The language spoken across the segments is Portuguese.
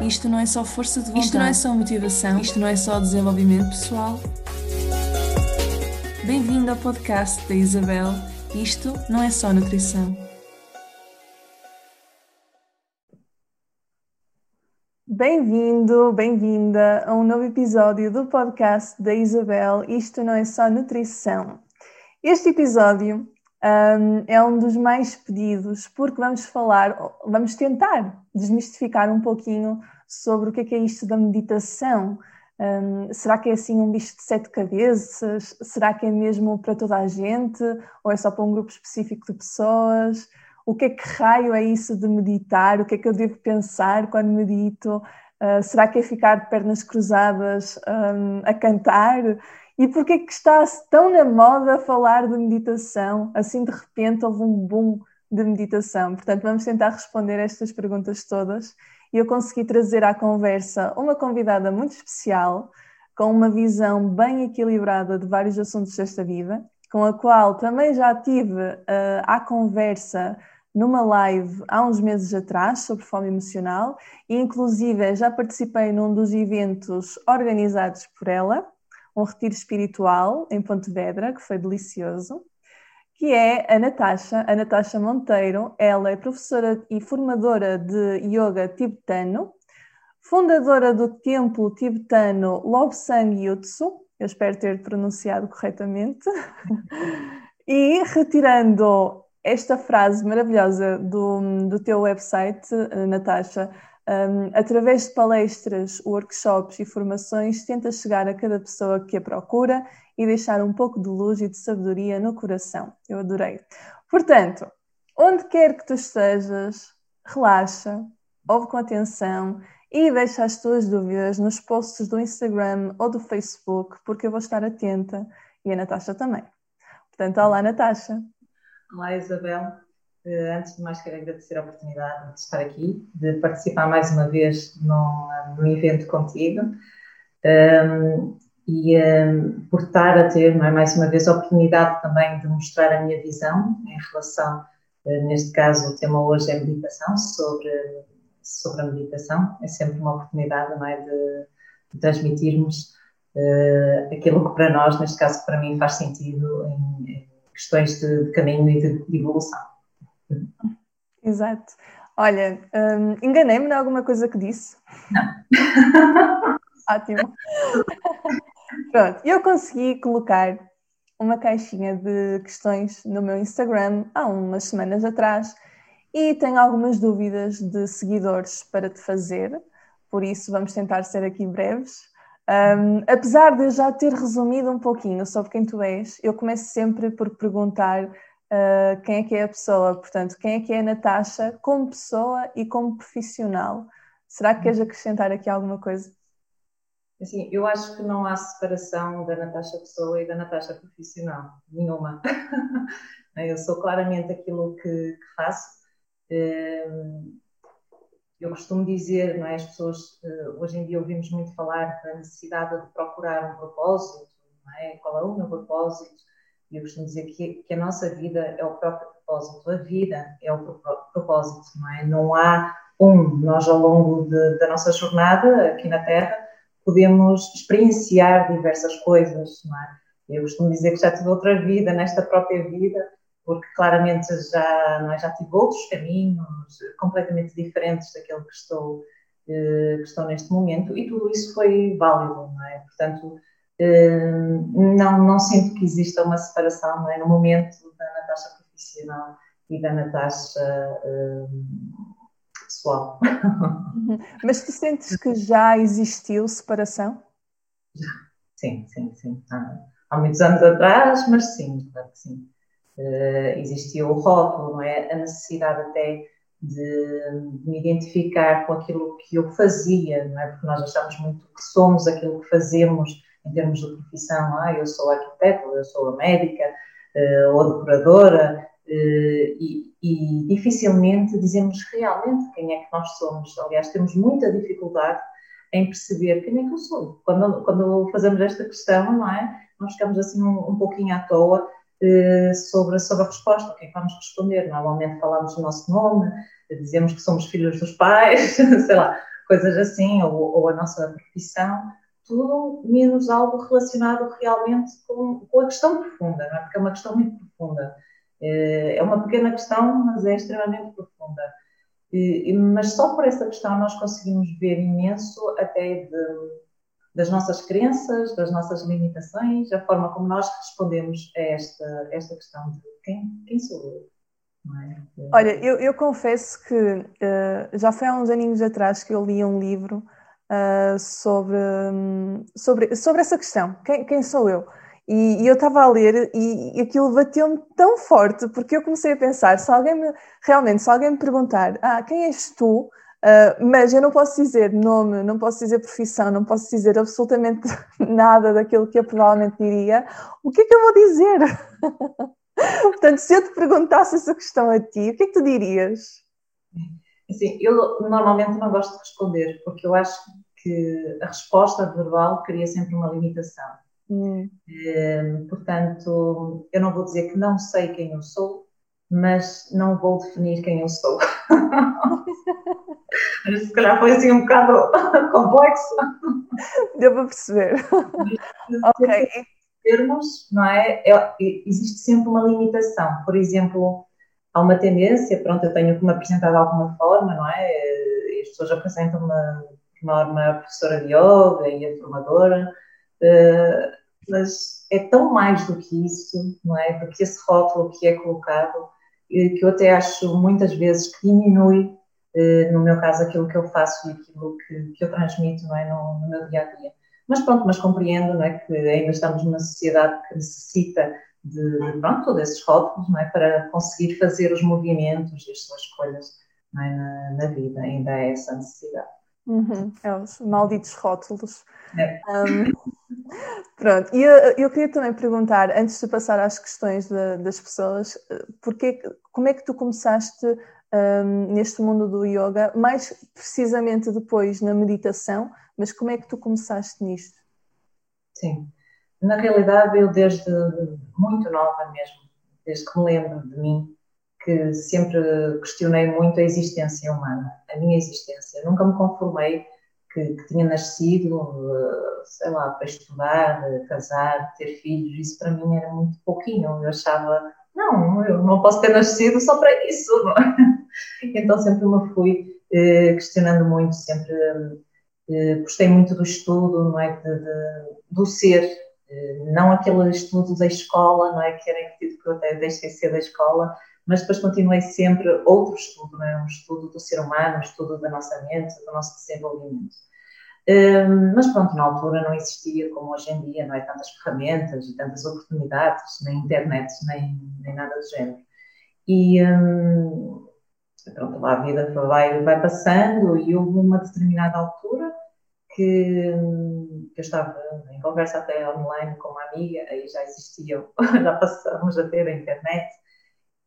Isto não é só força de vontade. Isto não é só motivação. Isto não é só desenvolvimento pessoal. Bem-vindo ao podcast da Isabel. Isto não é só nutrição. Bem-vindo, bem-vinda a um novo episódio do podcast da Isabel. Isto não é só nutrição. Este episódio um, é um dos mais pedidos porque vamos falar, vamos tentar desmistificar um pouquinho sobre o que é, que é isto da meditação. Um, será que é assim um bicho de sete cabeças? Será que é mesmo para toda a gente? Ou é só para um grupo específico de pessoas? O que é que raio é isso de meditar? O que é que eu devo pensar quando medito? Uh, será que é ficar de pernas cruzadas um, a cantar? E porquê que está tão na moda falar de meditação? Assim, de repente, houve um boom de meditação. Portanto, vamos tentar responder estas perguntas todas. E eu consegui trazer à conversa uma convidada muito especial, com uma visão bem equilibrada de vários assuntos desta vida, com a qual também já tive uh, à conversa numa live há uns meses atrás sobre fome emocional. E inclusive já participei num dos eventos organizados por ela, um retiro espiritual em Pontevedra, que foi delicioso, que é a Natasha, a Natasha Monteiro. Ela é professora e formadora de yoga tibetano, fundadora do templo tibetano Lobsang Yutsu, eu espero ter pronunciado corretamente, e retirando esta frase maravilhosa do, do teu website, Natasha, um, através de palestras, workshops e formações, tenta chegar a cada pessoa que a procura e deixar um pouco de luz e de sabedoria no coração. Eu adorei. Portanto, onde quer que tu estejas, relaxa, ouve com atenção e deixa as tuas dúvidas nos posts do Instagram ou do Facebook, porque eu vou estar atenta e a Natasha também. Portanto, olá, Natasha. Olá, Isabel. Eh, antes de mais, quero agradecer a oportunidade de estar aqui, de participar mais uma vez num, num evento contigo um, e um, por estar a ter é, mais uma vez a oportunidade também de mostrar a minha visão em relação, uh, neste caso, o tema hoje é meditação, sobre, sobre a meditação. É sempre uma oportunidade não é, de, de transmitirmos uh, aquilo que para nós, neste caso para mim, faz sentido em, em questões de, de caminho e de, de evolução. Exato. Olha, um, enganei-me em alguma coisa que disse? Não. Ótimo. Pronto, eu consegui colocar uma caixinha de questões no meu Instagram há umas semanas atrás e tenho algumas dúvidas de seguidores para te fazer, por isso vamos tentar ser aqui breves. Um, apesar de eu já ter resumido um pouquinho sobre quem tu és, eu começo sempre por perguntar uh, quem é que é a pessoa, portanto, quem é que é a Natasha como pessoa e como profissional. Será que queres acrescentar aqui alguma coisa? Assim, eu acho que não há separação da Natasha pessoa e da Natasha profissional, nenhuma. eu sou claramente aquilo que, que faço. Eu costumo dizer, não é? As pessoas hoje em dia ouvimos muito falar da necessidade de procurar um propósito, não é? Qual é o meu propósito? E eu costumo dizer que, que a nossa vida é o próprio propósito, a vida é o propósito, não é? Não há um, nós ao longo de, da nossa jornada aqui na Terra podemos experienciar diversas coisas, não é? Eu costumo dizer que já tive outra vida nesta própria vida, porque claramente já, não é? já tive outros caminhos completamente diferentes daquele que estou, eh, que estou neste momento, e tudo isso foi válido, não é? Portanto, não, não sinto que exista uma separação é? no momento da Natasha profissional e da Natasha pessoal. Mas tu sentes que já existiu separação? Já, sim, sim, sim. Há, há muitos anos atrás, mas sim, claro que sim. Uh, existia o rótulo, não é? A necessidade até de, de, me identificar com aquilo que eu fazia, não é? Porque nós achamos muito que somos aquilo que fazemos em termos de profissão, ah, eu sou arquiteta, eu sou médica uh, ou decoradora, e, e, dificilmente dizemos realmente quem é que nós somos. Aliás, temos muita dificuldade em perceber quem é que eu sou. Quando, quando fazemos esta questão, não é? Nós ficamos assim um, um pouquinho à toa uh, sobre, sobre a resposta, o que é que vamos responder. Normalmente falamos o nosso nome, dizemos que somos filhos dos pais, sei lá, coisas assim, ou, ou a nossa profissão, tudo menos algo relacionado realmente com, com, a questão profunda, não é? Porque é uma questão muito profunda. Eh, é uma pequena questão, mas é extremamente profunda. E, mas só por essa questão nós conseguimos ver imenso até de, das nossas crenças, das nossas limitações, a forma como nós respondemos a esta, esta questão de quem, quem sou eu. É? Olha, eu, eu, confesso que uh, já foi há uns aninhos atrás que eu li um livro uh, sobre, sobre, sobre essa questão: quem, quem sou eu? E, e eu estava a ler e, e aquilo bateu-me tão forte, porque eu comecei a pensar: se alguém me, realmente, se alguém me perguntar, ah, quem és tu? Uh, mas eu não posso dizer nome, não posso dizer profissão, não posso dizer absolutamente nada daquilo que eu provavelmente diria. O que é que eu vou dizer? Portanto, se eu te perguntasse essa questão a ti, o que é que tu dirias? Assim, eu normalmente não gosto de responder, porque eu acho que a resposta verbal cria sempre uma limitação. Hum. Ehm, portanto, eu não vou dizer que não sei quem eu sou, mas não vou definir quem eu sou. Se calhar foi assim um bocado complexo. Deu para perceber. ok. Termos, não é? é? Existe sempre uma limitação. Por exemplo, há uma tendência, pronto, eu tenho que me apresentar de alguma forma, não é? As pessoas apresentam-me por norma a professora de yoga e a formadora, eh, mas é tão mais do que isso, não é? Do que esse rótulo que é colocado, que eu até acho muitas vezes que diminui, eh, no meu caso, aquilo que eu faço e aquilo que, que eu transmito, não é? No, no meu dia a dia. Mas pronto, mas compreendo, não é? Que ainda estamos numa sociedade que necessita de, pronto, desses rótulos, não é? Para conseguir fazer os movimentos e as suas escolhas é? na, na, vida, ainda é essa necessidade. Uhum, é os malditos rótulos. É. Um, pronto, e eu, eu, queria também perguntar, antes de passar às questões de, das pessoas, porque, como é que tu começaste um, neste mundo do yoga, mais precisamente depois na meditação, mas como é que tu começaste nisto? Sim, na realidade, eu desde muito nova mesmo, desde que me lembro de mim, que sempre questionei muito a existência humana, a minha existência. Nunca me conformei que, que tinha nascido, eh, sei lá, para estudar, casar, ter filhos. Isso para mim era muito pouquinho. Eu achava, não, eu não posso ter nascido só para isso. Então sempre me fui eh, questionando muito, sempre eh, gostei muito do estudo, não é, de, de, do ser não aquele estudo da escola, não é? Que era incutido que eu até deixei ser da escola, mas depois continuei sempre outro estudo, não é? Um estudo do ser humano, um estudo da nossa mente, do nosso desenvolvimento. Um, mas pronto, na altura não existia como hoje em dia, não é? Tantas ferramentas e tantas oportunidades, nem internet, nem, nem nada do género. E um, pronto, lá a vida vai, vai passando e houve uma determinada altura que, que eu estava em conversa até online com uma amiga, aí já existiam, já passamos a ter a internet,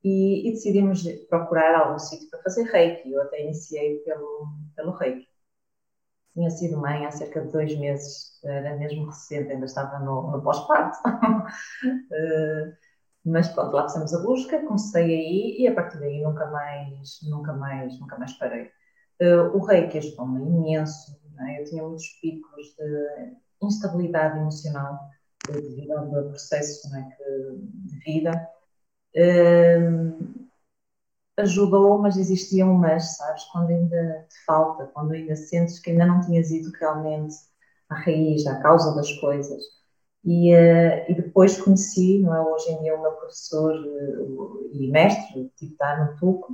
e, e decidimos procurar algum sítio para fazer reiki. Eu até iniciei pelo, pelo reiki. Tinha sido mãe há cerca de dois meses, era mesmo recente, ainda estava no, no pós-parto. uh, mas pronto, lá fizemos a busca, comecei aí e a partir daí nunca mais, nunca mais, nunca mais parei. Uh, o reiki ajudou-me imenso é? Eu tinha muitos picos de instabilidade emocional devido ao processo é? de vida. Um, ajudou, mas existia um mas, sabes? Quando ainda te falta, quando ainda sentes que ainda não tinhas ido realmente à raiz, à causa das coisas. E, uh, e depois conheci, não é? Hoje em dia, o meu professor uh, e mestre, tipo, está no Tuco,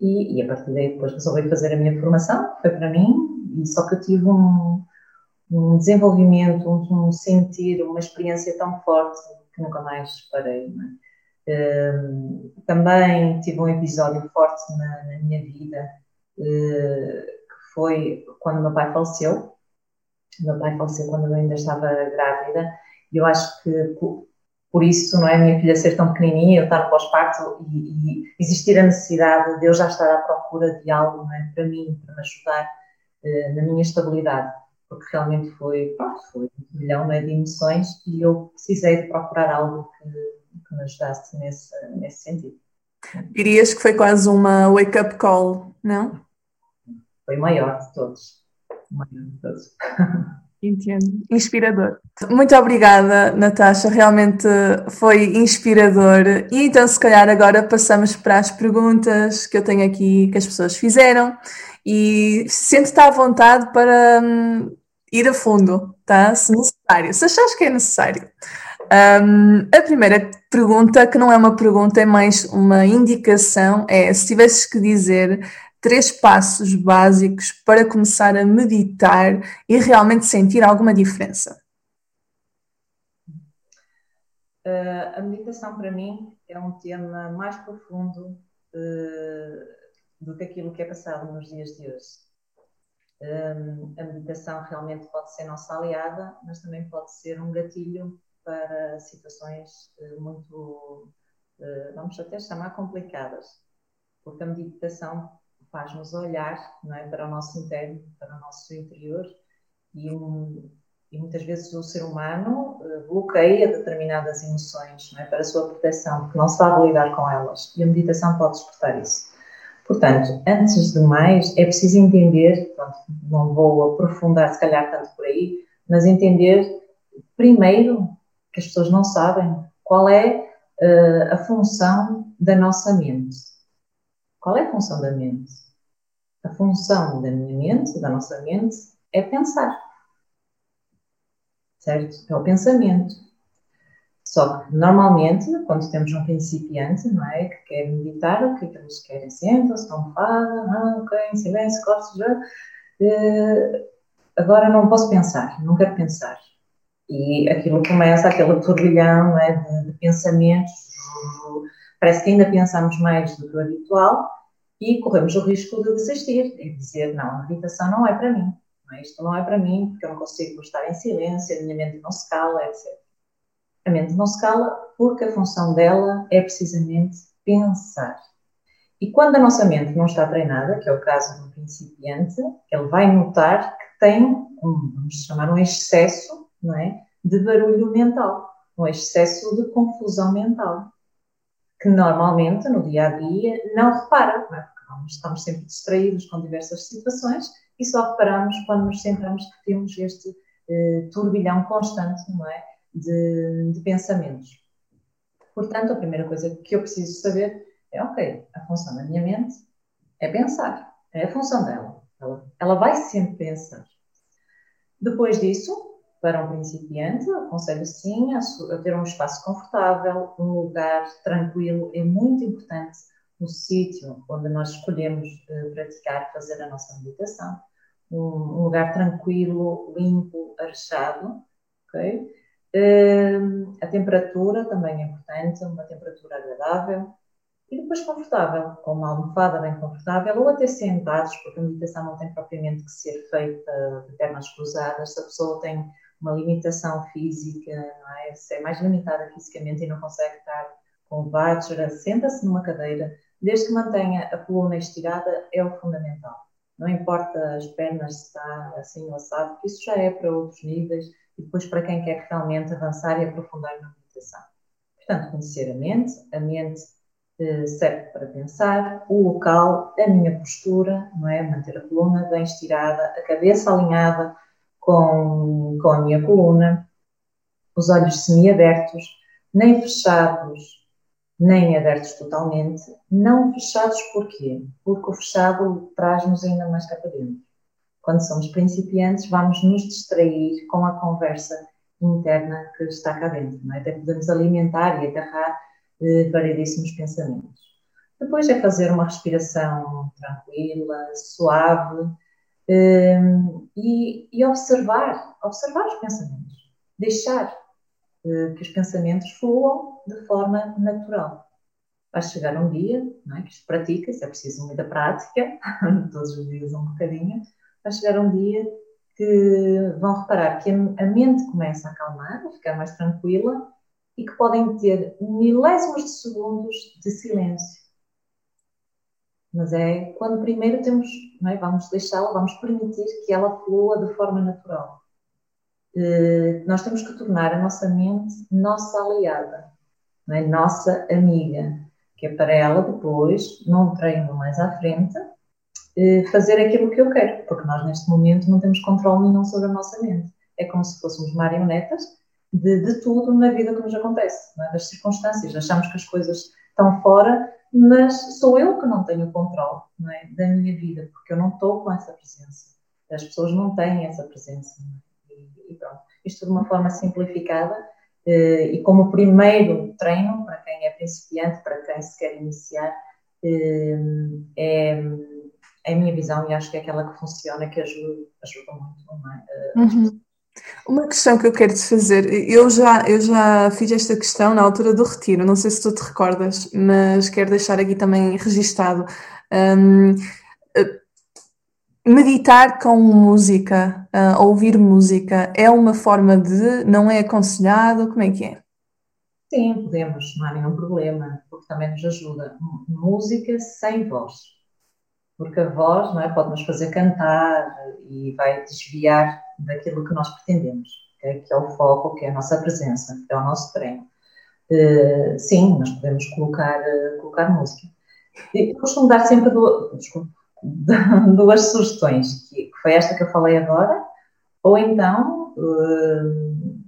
e, e, a partir daí depois resolvi fazer a minha formação, foi para mim, e só que eu tive um, um desenvolvimento, um, um, sentir, uma experiência tão forte que nunca mais parei. É? Também tive um episódio forte na, na minha vida, uh, que foi quando meu pai faleceu. Meu pai faleceu quando eu ainda estava grávida, e eu acho que por, isso, não é? Minha filha ser tão pequenininha, eu estar pós-parto e, e, existir a necessidade de eu já estar à procura de algo, não é? Para mim, para me ajudar uh, na minha estabilidade, porque realmente foi, pronto, foi um milhão né, de emoções e eu precisei de procurar algo que, que me ajudasse nesse, nesse sentido. Dirias que foi quase uma wake-up call, não? Foi o maior de todos. maior de todos. Entendo. Inspirador. Muito obrigada, Natasha. Realmente foi inspirador. E então, se calhar, agora passamos para as perguntas que eu tenho aqui que as pessoas fizeram. E sente-te à vontade para hum, ir a fundo, tá? Se necessário. Se achares que é necessário. Um, a primeira pergunta, que não é uma pergunta, é mais uma indicação, é se tivesses que dizer três passos básicos para começar a meditar e realmente sentir alguma diferença? Uh, a meditação para mim é um tema mais profundo uh, do que aquilo que é passado nos dias de hoje. Um, a meditação realmente pode ser nossa aliada, mas também pode ser um gatilho para situações uh, muito, vamos até chamar complicadas, porque a meditação faz-nos olhar é, para o nosso interno, para o nosso interior e, e muitas vezes o ser humano uh, bloqueia determinadas emoções é, para a sua proteção, porque não sabe lidar com elas e a meditação pode despertar isso. Portanto, antes de mais, é preciso entender, pronto, não vou aprofundar se calhar tanto por aí, mas entender primeiro que as pessoas não sabem qual é uh, a função da nossa mente. Qual é a função da mente? A função da minha mente, da nossa mente, é pensar. Certo? É o pensamento. Só que, normalmente, quando temos um principiante, não é? Que quer meditar, o que é que eles querem? Sentam-se, estão fada, não, ok, silêncio, cortes já. Uh, agora não posso pensar, não quero pensar. E aquilo começa, aquele turbilhão é, de, de pensamentos, parece que ainda pensamos mais do que o habitual, e corremos o risco de desistir e dizer: não, a meditação não é para mim, não é? isto não é para mim, porque eu não consigo estar em silêncio, a minha mente não se cala, etc. A mente não se cala porque a função dela é precisamente pensar. E quando a nossa mente não está treinada, que é o caso um principiante, ele vai notar que tem, um, vamos chamar, um excesso não é, de barulho mental, um excesso de confusão mental, que normalmente no dia a dia não repara, não é? estamos sempre distraídos com diversas situações e só reparamos quando nos centramos que temos este uh, turbilhão constante não é? de, de pensamentos. Portanto, a primeira coisa que eu preciso saber é, ok, a função da minha mente é pensar, é a função dela. Ela, ela vai sempre pensar. Depois disso, para um principiante, aconselho sim a, ter um espaço confortável, um lugar tranquilo. É muito importante no sítio onde nós escolhemos uh, praticar, fazer a nossa meditação. Um, lugar tranquilo, limpo, arejado, ok? Uh, a temperatura também é importante, uma temperatura agradável e depois confortável, com uma almofada bem confortável ou até sentados, porque a meditação não tem propriamente que ser feita de pernas cruzadas. Se a pessoa tem uma limitação física, não é? se é mais limitada fisicamente e não consegue estar com vajra, senta-se numa cadeira, desde que mantenha a coluna estirada, é o fundamental. Não importa as pernas se está assim ou assado, isso já é para outros níveis e depois para quem quer realmente avançar e aprofundar na meditação. Portanto, conhecer a mente, a mente eh, serve para pensar, o local, a minha postura, não é? Manter a coluna bem estirada, a cabeça alinhada com, com a minha coluna, os olhos semiabertos, nem fechados, nem abertos totalmente. Não fechados porquê? Porque o fechado traz-nos ainda mais cá para dentro. Quando somos principiantes, vamos nos distrair com a conversa interna que está cá dentro. É? Até podemos alimentar e agarrar eh, variedíssimos pensamentos. Depois é fazer uma respiração tranquila, suave eh, e, e observar, observar os pensamentos. Deixar eh, que os pensamentos fluam de forma natural. Vai chegar um dia, não é, que isto pratica-se, é preciso muita prática, todos os dias um bocadinho, vai chegar um dia que vão reparar que a mente começa a acalmar, a ficar mais tranquila e que podem ter milésimos de segundos de silêncio. Mas é quando primeiro temos, é, vamos deixá-la, vamos permitir que ela flua de forma natural. Eh, nós temos que tornar a nossa mente nossa aliada, é? nossa amiga, que é para ela depois, num treino mais à frente, eh, fazer aquilo que eu quero, porque nós neste momento não temos controle nenhum sobre a nossa mente. É como se fôssemos marionetas de, de tudo na vida que nos acontece, é? das circunstâncias. Achamos que as coisas estão fora, mas sou eu que não tenho controle é? da minha vida, porque eu não estou com essa presença. As pessoas não têm essa presença. É? E, e, pronto. Isto de uma forma simplificada eh, e como primeiro treino para quem é principiante, para quem se quer iniciar, eh, é é a minha visão e acho que é aquela que funciona, que ajuda, ajuda muito. É? Uhum. Uma questão que eu quero te fazer, eu já, eu já fiz esta questão na altura do retiro, não sei se tu te recordas, mas quero deixar aqui também registado. Um, eh, meditar com música, uh, ouvir música, é uma forma de, não é aconselhado, como é que é? Sim, podemos, não há nenhum problema, porque também nos ajuda. Música sem voz porque a voz não é, pode nos fazer cantar e vai desviar daquilo que nós pretendemos, que é, que é o foco, que é a nossa presença, que é o nosso treino. Uh, sim, nós podemos colocar, uh, colocar música. Eu costumo dar sempre duas, duas sugestões, que foi esta que eu falei agora, ou então uh,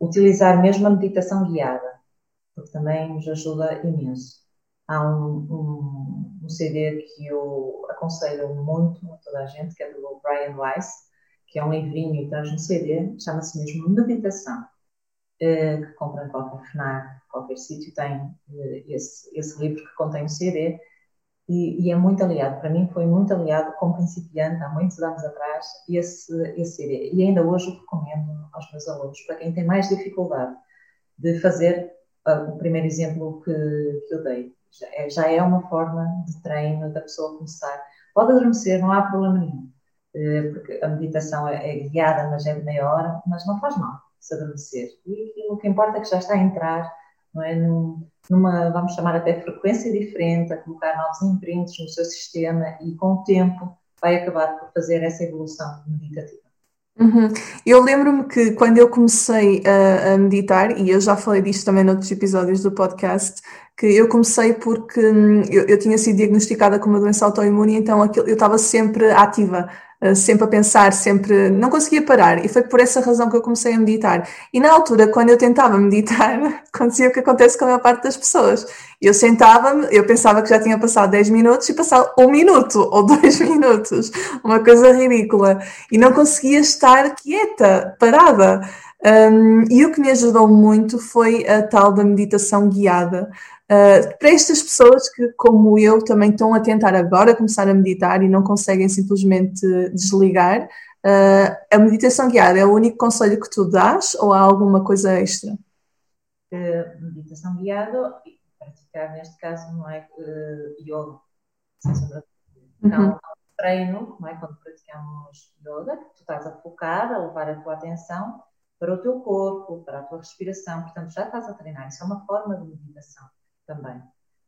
utilizar mesmo a meditação guiada, porque também nos ajuda imenso. Há um, um, um, CD que eu aconselho muito a toda a gente, que é do Brian Weiss, que é um livrinho e traz um CD, chama-se mesmo Meditação, eh, que compra em qualquer FNAC, qualquer sítio tem eh, esse, esse livro que contém um CD e, e, é muito aliado, para mim foi muito aliado como principiante há muitos anos atrás esse, esse CD e ainda hoje o recomendo aos meus alunos, para quem tem mais dificuldade de fazer uh, o primeiro exemplo que, que eu dei, já é, já é uma forma de treino da pessoa começar. Pode adormecer, não há problema nenhum, porque a meditação é, é guiada, mas é de meia hora, mas não faz mal se adormecer. E o que importa é que já está a entrar não é, numa, vamos chamar até frequência diferente, a colocar novos imprints no seu sistema e com o tempo vai acabar por fazer essa evolução meditativa. Uhum. Eu lembro-me que quando eu comecei a, a, meditar, e eu já falei disto também noutros episódios do podcast, que eu comecei porque hum, eu, eu tinha sido diagnosticada com uma doença autoimune, então aquilo, eu estava sempre ativa, eh, sempre a pensar, sempre não conseguia parar, e foi por essa razão que eu comecei a meditar. E na altura, quando eu tentava meditar, acontecia o que acontece com a maior parte das pessoas. Eu sentava-me, eu pensava que já tinha passado 10 minutos e passava um minuto ou dois minutos, uma coisa ridícula, e não conseguia estar quieta, parada. Um, e o que me ajudou muito foi a tal da meditação guiada. Uh, para estas pessoas que, como eu, também estão a tentar agora começar a meditar e não conseguem simplesmente desligar, uh, a meditação guiada é o único conselho que tu dás ou há alguma coisa extra? Uh, meditação guiada, praticar neste caso não é uh, yoga, sem sombra Então, uhum. treino, não é? quando praticamos yoga, tu estás a focar, a levar a tua atenção para o teu corpo, para a tua respiração, portanto já estás a treinar. Isso é uma forma de meditação também.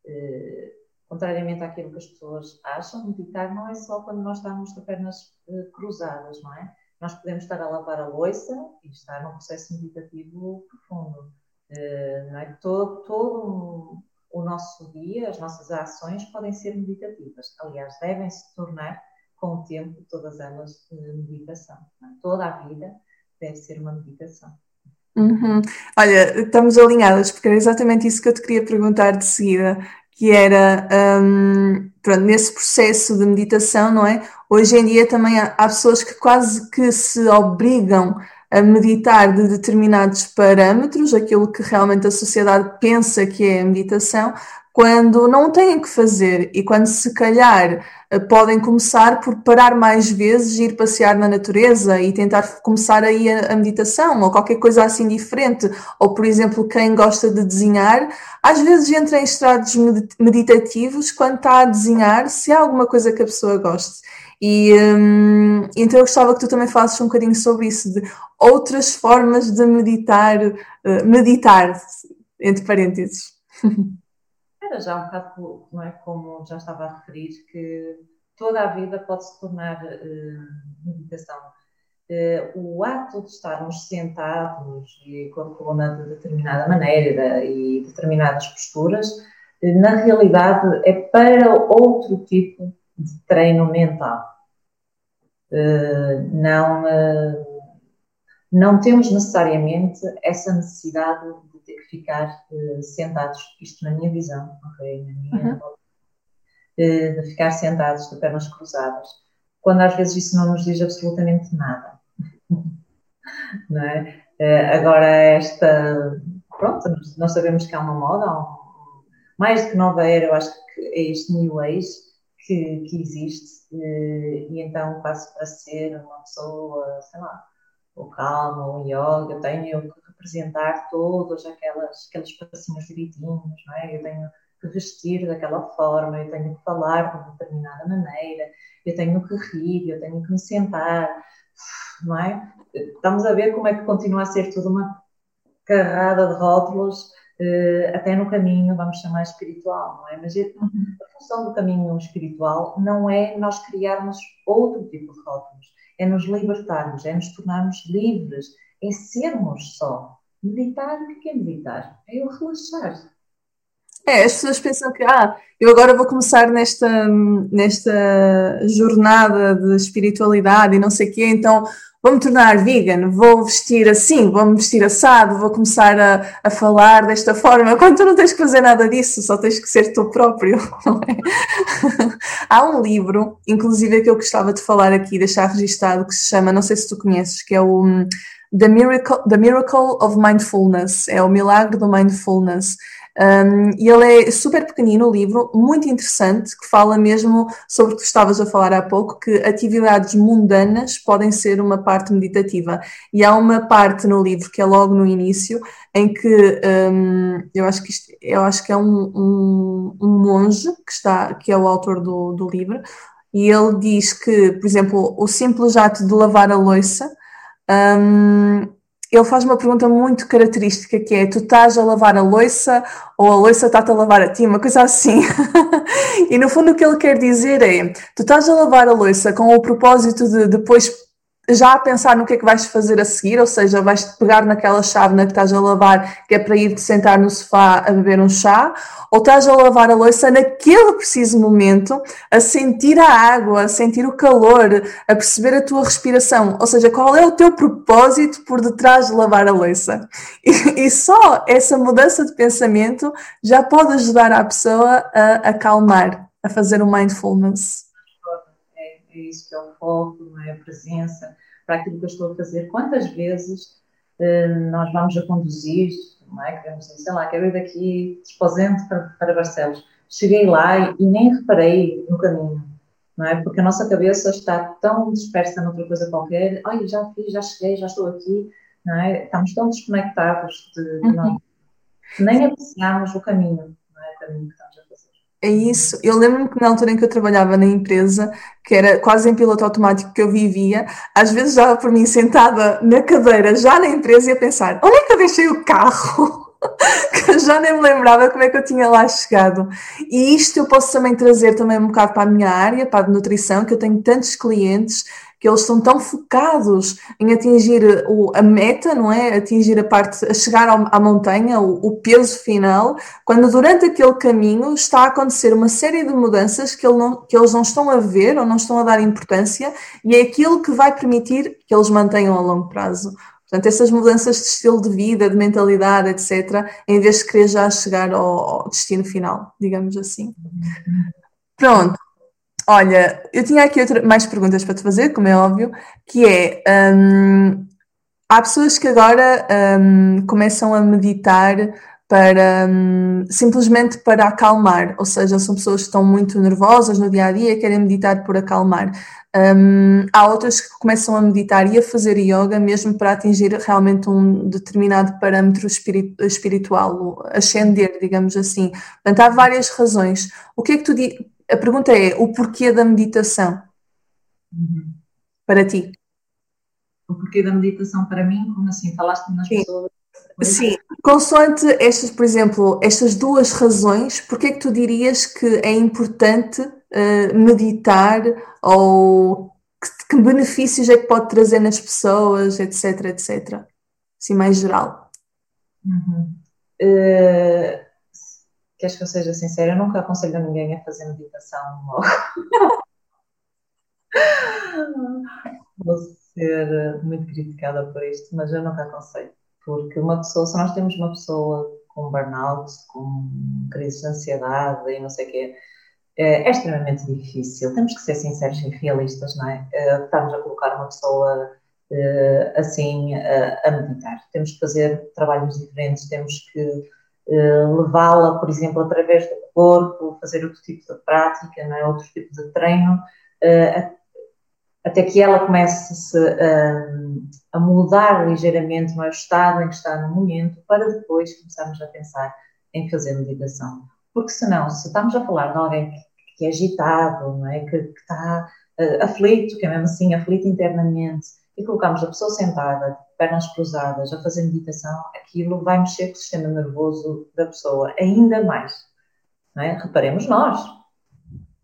Eh, contrariamente àquilo que as pessoas acham, meditar não é só quando nós estamos de pernas eh, cruzadas, não é? Nós podemos estar a lavar a louça e estar num processo meditativo profundo. Eh, não é? Todo, todo o nosso dia, as nossas ações podem ser meditativas. Aliás, devem se tornar, com o tempo, todas elas meditação. É? Toda a vida deve ser uma meditação. Uhum. Olha, estamos alinhadas, porque era exatamente isso que eu te queria perguntar de seguida, que era, um, pronto, nesse processo de meditação, não é? Hoje em dia também há, há pessoas que quase que se obrigam a meditar de determinados parâmetros, aquilo que realmente a sociedade pensa que é a meditação, quando não têm que fazer e quando se calhar eh, podem começar por parar mais vezes, ir passear na natureza e tentar começar aí a, a, meditação ou qualquer coisa assim diferente. Ou, por exemplo, quem gosta de desenhar, às vezes entra em estados meditativos quando está a desenhar, se há alguma coisa que a pessoa goste. E hum, então eu gostava que tu também falasses um bocadinho sobre isso, de outras formas de meditar, uh, meditar, entre parênteses. Era já um bocado, não é, como já estava a referir, que toda a vida pode se tornar uh, meditação. Uh, o ato de estarmos sentados e com a coluna de determinada maneira e determinadas posturas, uh, na realidade é para outro tipo de treino mental. Não, não temos necessariamente essa necessidade de ter que ficar uh, sentados, isto na minha visão, ok? Na minha, uhum. de ficar sentados de pernas cruzadas, quando às vezes isso não nos diz absolutamente nada. não é? agora, esta. Pronto, nós sabemos que há uma moda, um, mais do que nova era, eu acho que é este New Age que, que existe, e então passo para ser uma pessoa, sei lá, ou calma, ou yoga, tenho que representar todos aquelas, aqueles passinhos direitinhos, não é? Eu tenho que vestir daquela forma, eu tenho que falar de determinada maneira, eu tenho que rir, eu tenho que me sentar, não é? Estamos a ver como é que continua a ser tudo uma carrada de rótulos uh, até no caminho, vamos chamar espiritual, não é? Mas uhum. a função do caminho espiritual não é nós criarmos outro tipo de rótulos, é nos libertarmos, é nos tornarmos livres, é sermos só. Meditar, o que é meditar? É eu relaxar. É, as pessoas pensam que, ah, eu agora vou começar nesta, nesta jornada de espiritualidade e não sei o quê, então vou-me tornar vegan, vou vestir assim, vou-me vestir assado, vou começar a, a falar desta forma, quando tu não tens que fazer nada disso, só tens que ser tu próprio, não é? Há um livro, inclusive que eu gostava de falar aqui, deixar registado, que se chama, não sei se tu conheces, que é o hum, The Miracle, The Miracle of Mindfulness, é o milagre do mindfulness. Um, e ele é super pequenino, o livro, muito interessante, que fala mesmo sobre o que estavas a falar há pouco, que atividades mundanas podem ser uma parte meditativa. E há uma parte no livro, que é logo no início, em que um, eu, acho que isto, eu acho que é um, um, um, monge que, está, que é o autor do, do livro, e ele diz que, por exemplo, o simples ato de lavar a louça um, ele faz uma pergunta muito característica que é tu estás a lavar a louça ou a louça está-te a lavar a ti, uma coisa assim. e no fundo o que ele quer dizer é tu estás a lavar a louça com o propósito de depois já a pensar no que é que vais fazer a seguir, ou seja, vais pegar naquela chávena que estás a lavar, que é para ir te sentar no sofá a beber um chá, ou estás a lavar a louça naquele preciso momento, a sentir a água, a sentir o calor, a perceber a tua respiração, ou seja, qual é o teu propósito por detrás de lavar a louça. E, e só essa mudança de pensamento já pode ajudar a pessoa a acalmar, a fazer o um mindfulness é isso que é o foco, não é a presença, para aquilo que eu estou a fazer. Quantas vezes uh, nós vamos a conduzir, não é? Queremos dizer, sei lá, quero ir daqui desposente para, para Barcelos. Cheguei lá e, nem reparei no caminho, não é? Porque a nossa cabeça está tão dispersa noutra coisa qualquer. Olha, já fiz, já cheguei, já estou aqui, não é? Estamos tão desconectados de, de uhum. nós. Nem apreciamos o caminho, não é? O caminho que estamos é isso. Eu lembro-me que na altura em que eu trabalhava na empresa, que era quase em piloto automático que eu vivia, às vezes dava por mim sentada na cadeira, já na empresa, e a pensar: onde é que eu deixei o carro? que eu já nem me lembrava como é que eu tinha lá chegado. E isto eu posso também trazer também um bocado para a minha área, para a nutrição, que eu tenho tantos clientes que eles são tão focados em atingir o, a meta, não é? Atingir a parte, a chegar ao, à montanha, o, o, peso final, quando durante aquele caminho está a acontecer uma série de mudanças que, ele não, que eles não estão a ver ou não estão a dar importância e é aquilo que vai permitir que eles mantenham a longo prazo. Portanto, essas mudanças de estilo de vida, de mentalidade, etc., em vez de querer já chegar ao, ao destino final, digamos assim. Pronto. Olha, eu tinha aqui outra, mais perguntas para te fazer, como é óbvio, que é um, há pessoas que agora um, começam a meditar para um, simplesmente para acalmar, ou seja, são pessoas que estão muito nervosas no dia a dia e querem meditar por acalmar. Há outras que começam a meditar e a fazer yoga mesmo para atingir realmente um determinado parâmetro espiritual, ascender, digamos assim. Portanto, há várias razões. O que é que tu a pergunta é o porquê da meditação uhum. para ti? O porquê da meditação para mim? Como assim? Falaste nas Sim. pessoas? Sim, consoante estas, por exemplo, estas duas razões, porquê é que tu dirias que é importante uh, meditar ou que, que, benefícios é que pode trazer nas pessoas, etc, etc? Assim, mais geral. Uhum. Uh, queres que eu seja sincera? Eu nunca aconselho a ninguém a fazer meditação logo. Vou ser eh, muito criticada por isto, mas eu nunca aconselho. Porque uma pessoa, se nós temos uma pessoa com burnout, com crises de ansiedade e não sei o quê, eh, é extremamente difícil. Temos que ser sinceros e realistas, não é? Eh, Estamos a colocar uma pessoa assim a meditar. Temos que fazer trabalhos diferentes, temos que levá-la, por exemplo, através do corpo, fazer outro tipo de prática, não é? outro tipo de treino, até que ela comece a, a mudar ligeiramente no estado em que está no momento, para depois começarmos a pensar em fazer meditação. Porque senão, se estamos a falar de alguém que, que é agitado, não é? que, que está aflito, que é mesmo assim aflito internamente, e colocamos a pessoa sentada, pernas cruzadas, a fazer meditação, aquilo vai mexer com o sistema nervoso da pessoa ainda mais. É? Reparemos nós.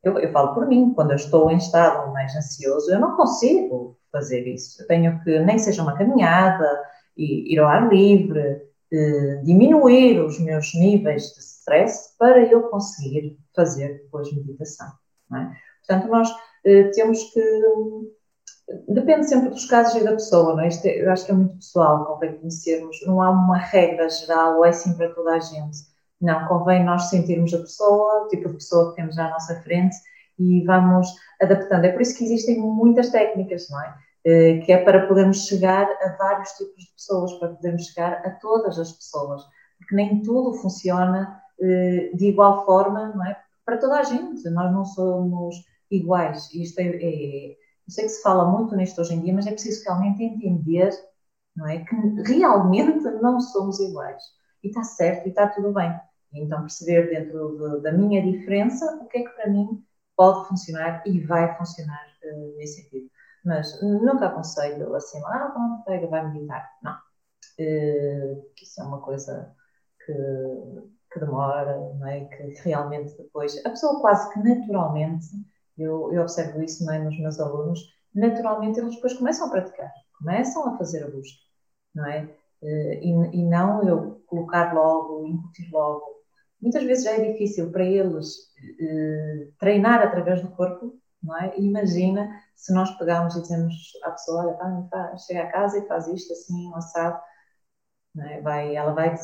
Eu, eu falo por mim, quando eu estou em estado mais ansioso, eu não consigo fazer isso. Eu tenho que, nem seja uma caminhada, ir ao ar livre, diminuir os meus níveis de stress para eu conseguir fazer depois meditação. É? Portanto, nós eh, temos que. Depende sempre dos casos e da pessoa, não é? Isto é, eu acho que é muito pessoal, convém conhecermos. Não há uma regra geral ou é assim para toda a gente. Não, convém nós sentirmos a pessoa, o tipo de pessoa que temos à nossa frente e vamos adaptando. É por isso que existem muitas técnicas, não é? Eh, que é para podermos chegar a vários tipos de pessoas, para podermos chegar a todas as pessoas, porque nem tudo funciona eh, de igual forma, não é? Para toda a gente, nós não somos iguais. Isto é, é, eu sei que se fala muito nisto hoje em dia, mas é preciso realmente entender, não é? Que realmente não somos iguais. E está certo e está tudo bem. Então, perceber dentro de, da minha diferença o que é que para mim pode funcionar e vai funcionar uh, nesse sentido. Mas nunca aconselho assim, ah, pronto, pega, vai meditar. Não. Uh, isso é uma coisa que, que demora, não é? que realmente depois, a pessoa quase que naturalmente, eu, eu observo isso não é, nos meus alunos, naturalmente eles depois começam a praticar, começam a fazer a busca, não é? Uh, e, e não eu colocar logo, incutir logo. Muitas vezes já é difícil para eles uh, treinar através do corpo, não é? imagina se nós pegarmos e dizemos à pessoa, olha, pá, chega a casa e faz isto assim, um assado, é? vai, ela vai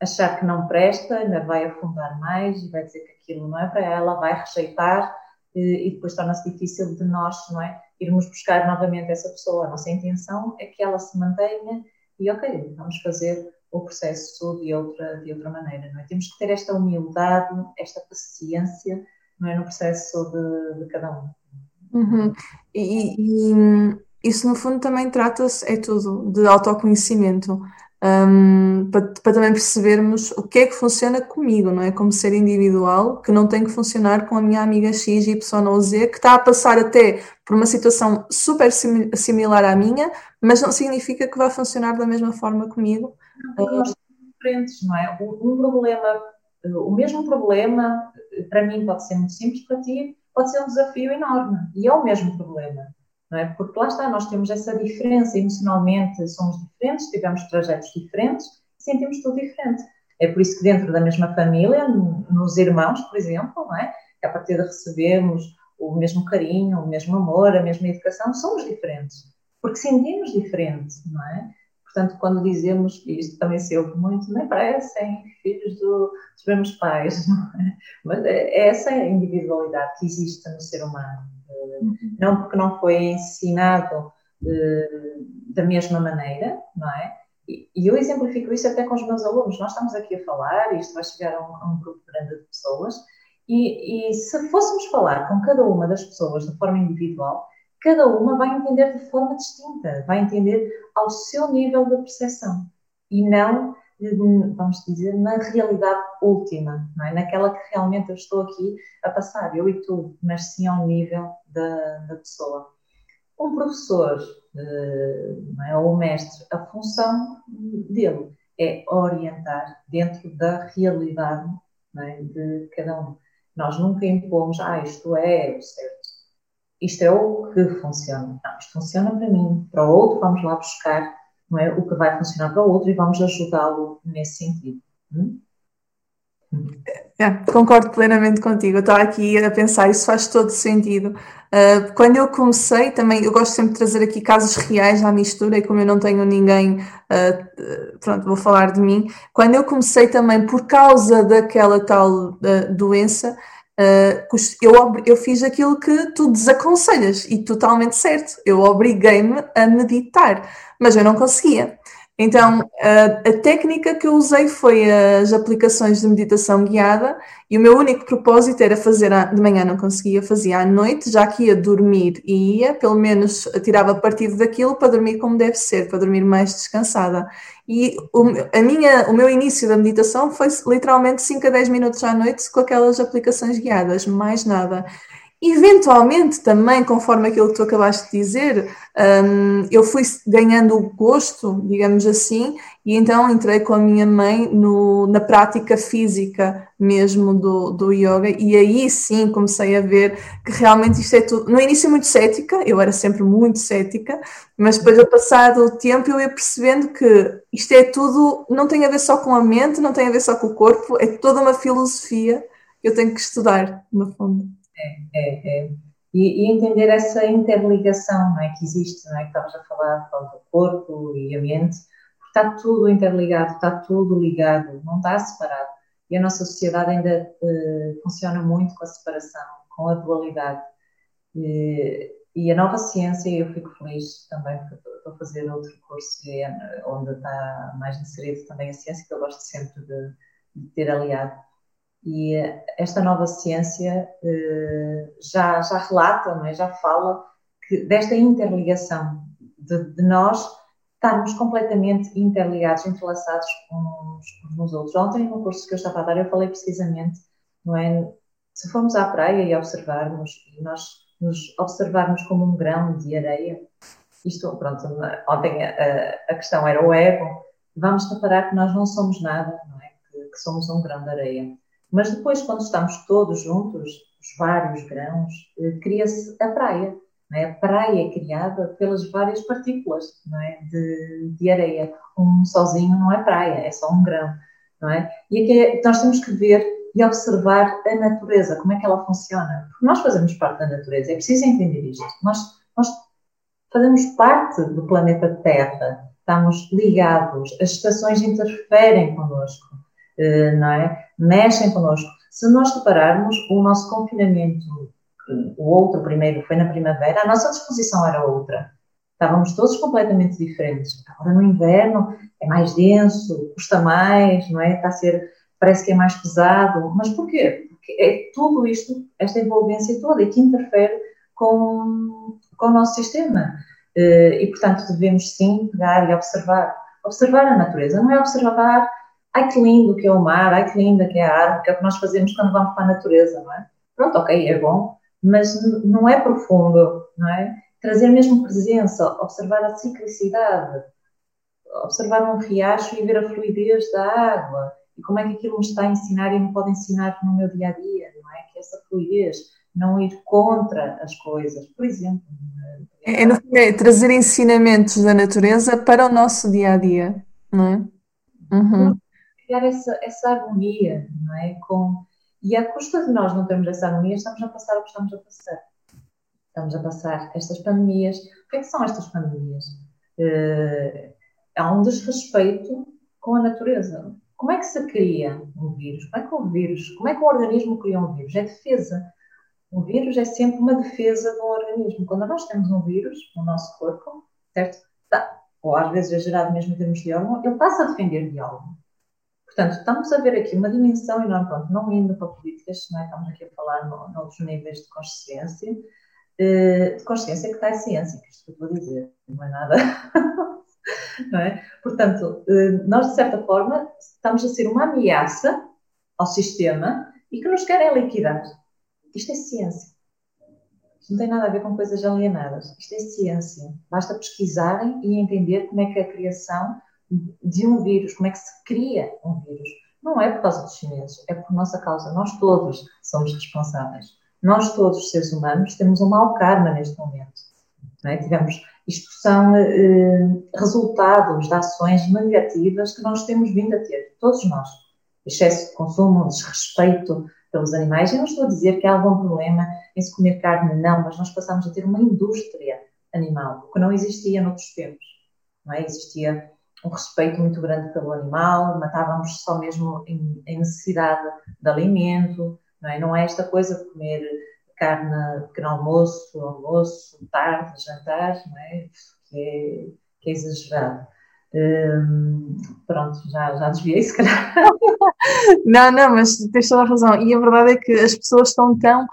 achar que não presta, ainda vai afundar mais e vai dizer que aquilo não é para ela, vai rejeitar e depois torna-se difícil de nós, não é? Irmos buscar novamente essa pessoa. A nossa intenção é que ela se mantenha e, ok, vamos fazer o processo de outra, de outra maneira, não é? Temos que ter esta humildade, esta paciência não é? no processo de, de cada um. Uhum. E, e, isso, no fundo, também trata-se, é tudo, de autoconhecimento, um, para, para, também percebermos o que é que funciona comigo, não é? Como ser individual, que não tem que funcionar com a minha amiga X, Y ou Z, que está a passar até por uma situação super sim, similar à minha, mas não significa que vai funcionar da mesma forma comigo. Não, nós diferentes, não é? Um problema o mesmo problema, para mim pode ser muito simples, para ti pode ser um desafio enorme. E é o mesmo problema, é? Porque lá está, nós temos essa diferença emocionalmente, somos diferentes, tivemos trajetos diferentes, sentimos tudo diferente. É por isso que dentro da mesma família, nos irmãos, por exemplo, não é? A partir de recebermos o mesmo carinho, o mesmo amor, a mesma educação, somos diferentes. Porque sentimos diferente, não é? Portanto, quando dizemos, e isto também se ouve muito, nem parecem filhos do, dos mesmos pais, não é? mas é essa individualidade que existe no ser humano. Não porque não foi ensinado eh, da mesma maneira, não é? E eu exemplifico isso até com os meus alunos. Nós estamos aqui a falar, isto vai chegar a um, a um grupo grande de pessoas, e, e se fôssemos falar com cada uma das pessoas de forma individual, cada uma vai entender de forma distinta, vai entender ao seu nível de percepção e não, vamos dizer, na realidade última, não é? naquela que realmente eu estou aqui a passar, eu e tu, mas sim ao nível da, da pessoa. Um professor eh, não é? ou um mestre, a função dele é orientar dentro da realidade é? de cada um. Nós nunca impomos, ah, isto é o certo isto é o que funciona. Não, isto funciona para mim, para o outro, vamos lá buscar não é, o que vai funcionar para o outro e vamos ajudá-lo nesse sentido. Hum? É, concordo plenamente contigo. Eu aqui a pensar, isso faz todo sentido. Uh, quando eu comecei, também, eu gosto sempre de trazer aqui casos reais à mistura, e como eu não tenho ninguém, uh, pronto, vou falar de mim. Quando eu comecei também, por causa daquela tal uh, doença, eu, eu fiz aquilo que tu desaconselhas, e totalmente certo. Eu obriguei-me a meditar, mas eu não conseguia. Então, a, a, técnica que eu usei foi as aplicações de meditação guiada e o meu único propósito era fazer de manhã, não conseguia, fazia à noite, já que ia dormir e ia, pelo menos tirava partido daquilo para dormir como deve ser, para dormir mais descansada. E o, a minha, o meu início da meditação foi literalmente 5 a 10 minutos à noite com aquelas aplicações guiadas, mais nada. Eventualmente, também, conforme aquilo que tu acabaste de dizer, um, eu fui ganhando o gosto, digamos assim, e então entrei com a minha mãe no, na prática física mesmo do, do yoga, e aí sim comecei a ver que realmente isto é tudo. No início, muito cética, eu era sempre muito cética, mas depois, ao passar do tempo, eu ia percebendo que isto é tudo, não tem a ver só com a mente, não tem a ver só com o corpo, é toda uma filosofia que eu tenho que estudar, no fundo. É, é, é. E, e, entender essa interligação não é, que existe, não é? que estavas a falar do corpo e a mente, porque está tudo interligado, está tudo ligado, não está separado. E a nossa sociedade ainda uh, funciona muito com a separação, com a dualidade. E, e a nova ciência, eu fico feliz também, estou a fazer outro curso é, onde está mais inserido também a ciência, que eu gosto sempre de, de ter aliado e esta nova ciência eh, já, já relata, não é? já fala que desta interligação de, de nós estarmos completamente interligados, entrelaçados uns, uns nos outros. Ontem, no curso que eu estava a dar, eu falei precisamente, não é? Se formos à praia e observarmos, e nós nos observarmos como um grão de areia, isto, pronto, ontem a, a questão era o ego, vamos reparar que nós não somos nada, não é? Que, que somos um grão de areia. Mas depois, quando estamos todos juntos, os vários grãos, eh, cria-se a praia. É? A praia é criada pelas várias partículas é? de, de, areia. Um sozinho não é praia, é só um grão. Não é? E aqui é, nós temos que ver e observar a natureza, como é que ela funciona. Porque nós fazemos parte da natureza, é preciso entender isto. Nós, nós fazemos parte do planeta Terra, estamos ligados, as estações interferem connosco. Eh, não é? Mexem connosco. Se nós repararmos, o nosso confinamento, o outro primeiro foi na primavera, a nossa disposição era outra. Estávamos todos completamente diferentes. Agora no inverno é mais denso, custa mais, não é? Está a ser, parece que é mais pesado. Mas porquê? Porque é tudo isto, esta envolvência toda, que interfere com, com o nosso sistema. Eh, e, portanto, devemos sim pegar e observar. Observar a natureza. Não é observar ai que lindo que é o mar, ai que linda que é a árvore, que é o que nós fazemos quando vamos para a natureza, não é? Pronto, ok, é bom, mas não é profundo, não é? Trazer mesmo presença, observar a ciclicidade, observar um riacho e ver a fluidez da água e como é que aquilo me está a ensinar e me pode ensinar no meu dia a dia, não é? Que essa fluidez, não ir contra as coisas, por exemplo. É, é, é trazer ensinamentos da natureza para o nosso dia a dia, não é? Uhum criar essa, essa harmonia, não é? Com, e à custa de nós não termos essa harmonia, estamos a passar o que estamos a passar. Estamos a passar estas pandemias. O que é que são estas pandemias? Uh, há um desrespeito com a natureza. Como é que se cria um vírus? Como é que o vírus, como é que o organismo cria um vírus? É defesa. O vírus é sempre uma defesa do organismo. Quando nós temos um vírus no nosso corpo, certo? Tá. Ou às vezes é gerado mesmo em termos de órgão, ele passa a defender de algo. Portanto, estamos a ver aqui uma dimensão enorme, pronto, não indo para políticas, não é? estamos aqui a falar no, noutros níveis de consciência, eh, de consciência que está a ciência, que isto que eu a dizer, não é nada. não é? Portanto, eh, nós, de certa forma, estamos a ser uma ameaça ao sistema e que nos querem liquidar. Isto é ciência. Isto não tem nada a ver com coisas alienadas. Isto é ciência. Basta pesquisarem e entender como é que a criação de um vírus, como é que se cria um vírus. Não é por causa dos chineses, é por nossa causa. Nós todos somos responsáveis. Nós todos, seres humanos, temos um mau karma neste momento. É? Tivemos, isto são eh, resultados de ações negativas que nós temos vindo a ter, todos nós. excesso de consumo, desrespeito pelos animais. Eu não estou a dizer que há algum problema em se comer carne, não, mas nós passamos a ter uma indústria animal, o que não existia noutros tempos. Não é? Existia um respeito muito grande pelo animal, matávamos só mesmo em, em necessidade de alimento, não é? Não é esta coisa de comer carne pequeno almoço, almoço, tarde, jantar, não é? Que é, que é exagerado. Hum, pronto, já, já desviei se calhar. não, não, mas tens toda a razão. E a verdade é que as pessoas estão tão.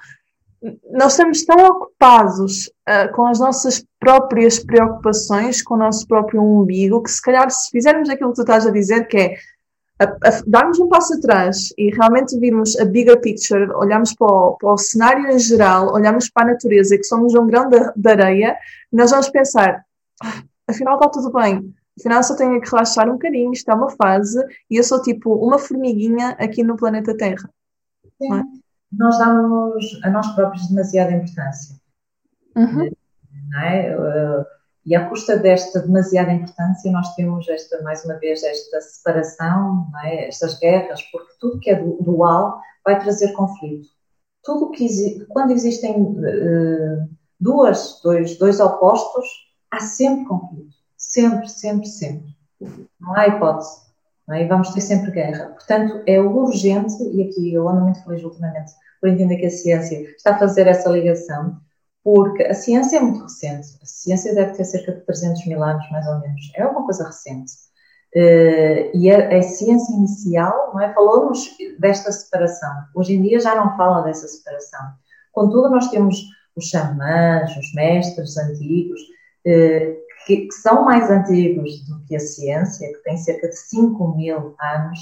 Nós estamos tão ocupados uh, com as nossas próprias preocupações, com o nosso próprio umbigo, que se calhar se fizermos aquilo que tu estás a dizer, que é a, a, darmos um passo atrás e realmente virmos a bigger picture, olharmos para o, para o cenário em geral, olharmos para a natureza, que somos um grão de, de areia, nós vamos pensar, ah, afinal está tudo bem, afinal só tenho que relaxar um bocadinho, isto é uma fase, e eu sou tipo uma formiguinha aqui no planeta Terra. Sim. Nós damos a nós próprios demasiada importância. Uhum. Não é? Uh, e à custa desta demasiada importância, nós temos esta, mais uma vez, esta separação, é? estas guerras, porque tudo que é dual vai trazer conflito. Tudo que quando existem uh, duas, dois, dois opostos, há sempre conflito. Sempre, sempre, sempre. Não há hipótese. É? E vamos ter sempre guerra. Portanto, é urgente, e aqui eu ando muito feliz ultimamente por entender que a ciência está a fazer essa ligação, porque a ciência é muito recente. A ciência deve ter cerca de 300 mil anos, mais ou menos. É uma coisa recente. Uh, e a, a, ciência inicial não é, falou-nos desta separação. Hoje em dia já não fala dessa separação. Contudo, nós temos os xamãs, os mestres antigos, uh, que, que, são mais antigos do que a ciência, que têm cerca de 5 mil anos,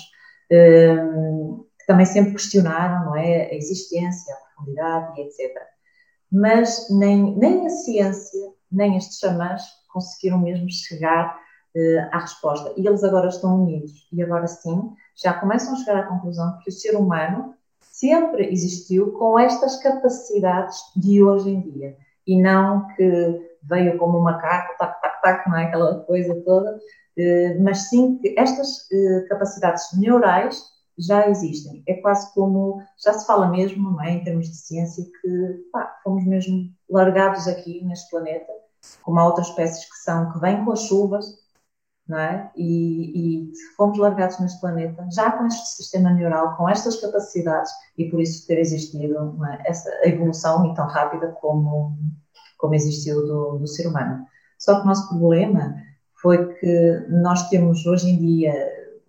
uh, que também sempre questionaram não é, a existência, a profundidade etc mas nem, nem a ciência, nem estes xamãs conseguiram mesmo chegar uh, à resposta. E eles agora estão unidos. E agora sim, já começam a chegar à conclusão que o ser humano sempre existiu com estas capacidades de hoje em dia. E não que veio como um macaco, tac, tac, não é aquela coisa toda, uh, mas sim que estas uh, capacidades neurais já existem. É quase como, já se fala mesmo, é, em termos de ciência, que pá, fomos mesmo largados aqui neste planeta, como há outras espécies que são, que vêm com as chuvas, não é? E, e fomos largados neste planeta, já com este sistema neural, com estas capacidades, e por isso ter existido é? essa evolução tão rápida como, como existiu do, do ser humano. Só que o nosso problema foi que nós temos hoje em dia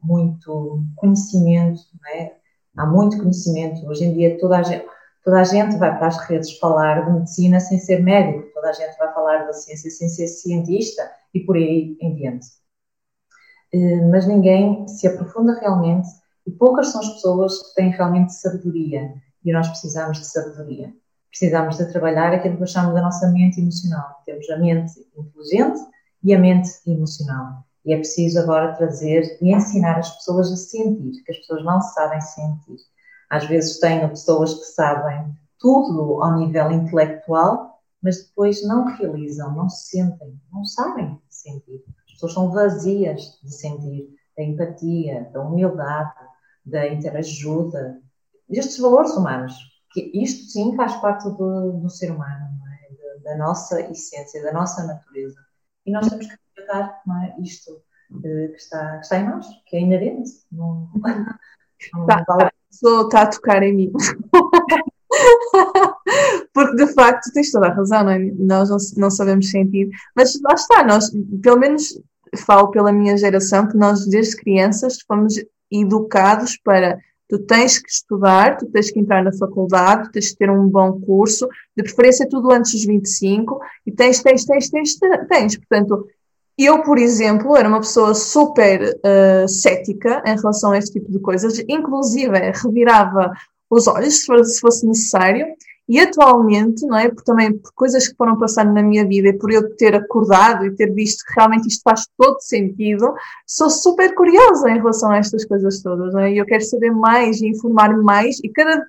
muito conhecimento, é? há muito conhecimento. Hoje em dia toda a, gente, toda a gente vai para as redes falar de medicina sem ser médico, toda a gente vai falar da ciência sem ser cientista e por aí em diante. Eh, mas ninguém se aprofunda realmente e poucas são as pessoas que têm realmente sabedoria e nós precisamos de sabedoria. Precisamos de trabalhar aquilo que eu da nossa mente emocional. Temos a mente inteligente e a mente emocional. E é preciso agora trazer e ensinar as pessoas a sentir, que as pessoas não sabem sentir. Às vezes tenho pessoas que sabem tudo ao nível intelectual, mas depois não realizam, não sentem, não sabem sentir. As pessoas são vazias de sentir, da empatia, da humildade, da interajuda, destes valores humanos. Que isto sim faz parte do, do ser humano, é? da, da nossa essência, da nossa natureza. E nós temos que respeitar é? isto uh, que, está, que está em nós, que é inerente. Não, não tá, vale... está a tocar em mim. Porque de facto tens toda a razão, não é? nós não, não sabemos sentir, mas lá está, nós, pelo menos falo pela minha geração, que nós desde crianças fomos educados para tu tens que estudar, tu tens que entrar na faculdade, tu tens que ter um bom curso, de preferência tudo antes dos 25, e tens, tens, tens, tens, tens. Portanto, eu, por exemplo, era uma pessoa super uh, cética em relação a este tipo de coisas, inclusive revirava os olhos se fosse necessário, e atualmente, não é, por, também por coisas que foram passando na minha vida e por eu ter acordado e ter visto que realmente isto faz todo sentido, sou super curiosa em relação a estas coisas todas, não é? E eu quero saber mais e informar mais e cada,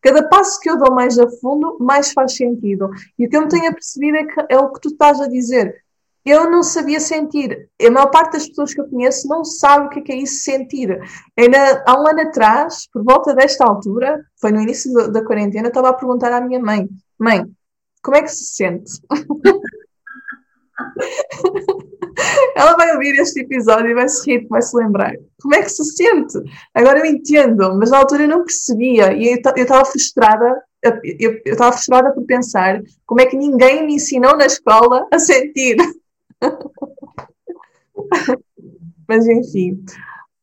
cada passo que eu dou mais a fundo, mais faz sentido. E o que eu me tenho apercebido é que é o que tu estás a dizer eu não sabia sentir. A maior parte das pessoas que eu conheço não sabe o que é, é isso sentir. Ainda há um ano atrás, por volta desta altura, foi no início do, da quarentena, estava a perguntar à minha mãe: Mãe, como é que se sente? Ela vai ouvir este episódio e vai se rir, vai se lembrar. Como é que se sente? Agora eu entendo, mas na altura eu não percebia e eu estava frustrada. Eu estava frustrada por pensar como é que ninguém me ensinou na escola a sentir. Mas enfim.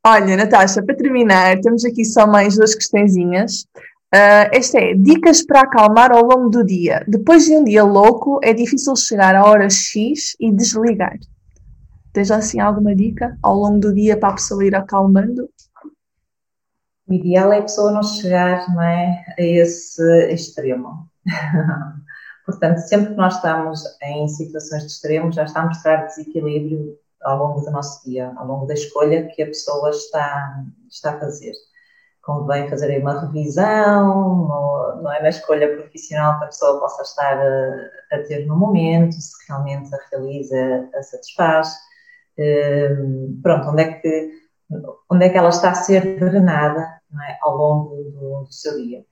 Olha, Natasha, para terminar, temos aqui só mais duas questõezinhas. Uh, esta é dicas para acalmar ao longo do dia. Depois de um dia louco, é difícil chegar à hora X e desligar. Tens assim alguma dica ao longo do dia para a pessoa ir acalmando? O ideal é a pessoa não chegar não é, a esse extremo. Portanto, sempre que nós estamos em situações de extremo, já está a mostrar desequilíbrio ao longo do nosso dia, ao longo da escolha que a pessoa está, está a fazer. Convém fazer aí uma revisão, não é na escolha profissional que a pessoa possa estar a, a ter no momento, se realmente a realiza, a satisfaz. Um, pronto, onde é, que, onde é que ela está a ser drenada é, ao longo do, do seu dia.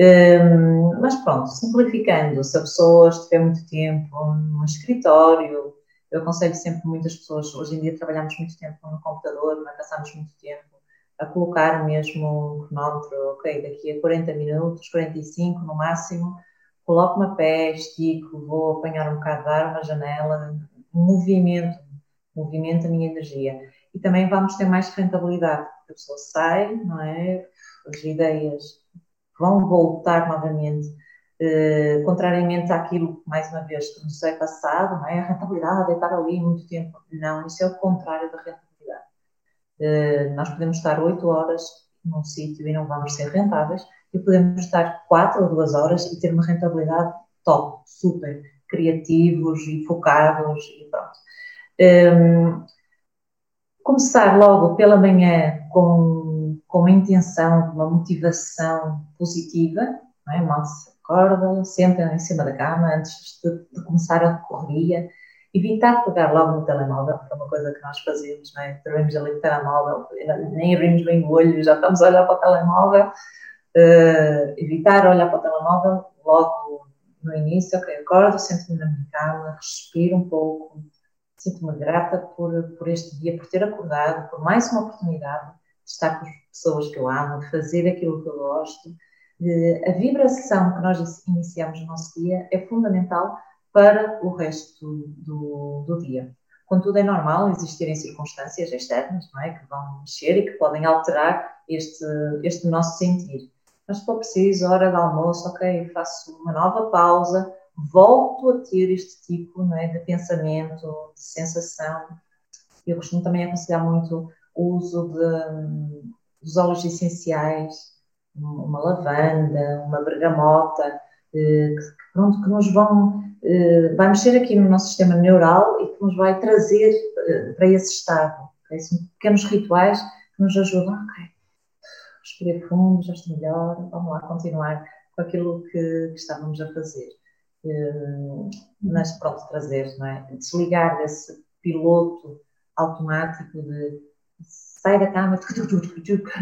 Um, mas pronto, simplificando, se a pessoa estiver muito tempo no escritório, eu aconselho sempre muitas pessoas, hoje em dia trabalhamos muito tempo no computador, mas passamos muito tempo a colocar mesmo um cronómetro, ok, daqui a 40 minutos, 45 no máximo, coloco-me a pé, estico, vou apanhar um bocado de ar, uma janela, movimento, movimento a minha energia. E também vamos ter mais rentabilidade, porque a pessoa sai, não é? As ideias vão voltar novamente, eh, contrariamente àquilo que, mais uma vez, que nos é passado, não é? A rentabilidade é estar ali muito tempo. Não, isso é o contrário da rentabilidade. Eh, nós podemos estar 8 horas num sítio e não vamos ser rentáveis, e podemos estar 4 ou 2 horas e ter uma rentabilidade top, super, criativos e focados e pronto. Um, ehm, começar logo pela manhã com com uma intenção, uma motivação positiva, não é? mal se acorda, senta em cima da cama antes de, de, começar a correria, evitar pegar logo no telemóvel, que é uma coisa que nós fazemos, não é? Abrimos ali o telemóvel, nem abrimos bem o olho, já estamos a olhar para o telemóvel, uh, evitar olhar para o telemóvel logo no início, ok, acordo, sento-me na minha cama, respiro um pouco, sinto-me grata por, por este dia, por ter acordado, por mais uma oportunidade de estar com as pessoas que eu amo, de fazer aquilo que eu gosto. De, a vibração que nós iniciamos no nosso dia é fundamental para o resto do, do dia. Contudo, é normal existirem circunstâncias externas não é, que vão mexer e que podem alterar este, este nosso sentir. Mas se for preciso, hora de almoço, ok, faço uma nova pausa, volto a ter este tipo não é, de pensamento, de sensação. Eu costumo também aconselhar muito o uso de, dos óleos essenciais, uma lavanda, uma bergamota, eh, que, pronto, que nos vão, eh, vai mexer aqui no nosso sistema neural e que nos vai trazer eh, para esse estado. Okay? São pequenos rituais que nos ajudam, ok, respirar fundo, já estou melhor, vamos lá continuar com aquilo que estávamos a fazer. Mas pronto, trazer, não é? Desligar desse piloto automático de sai da cama,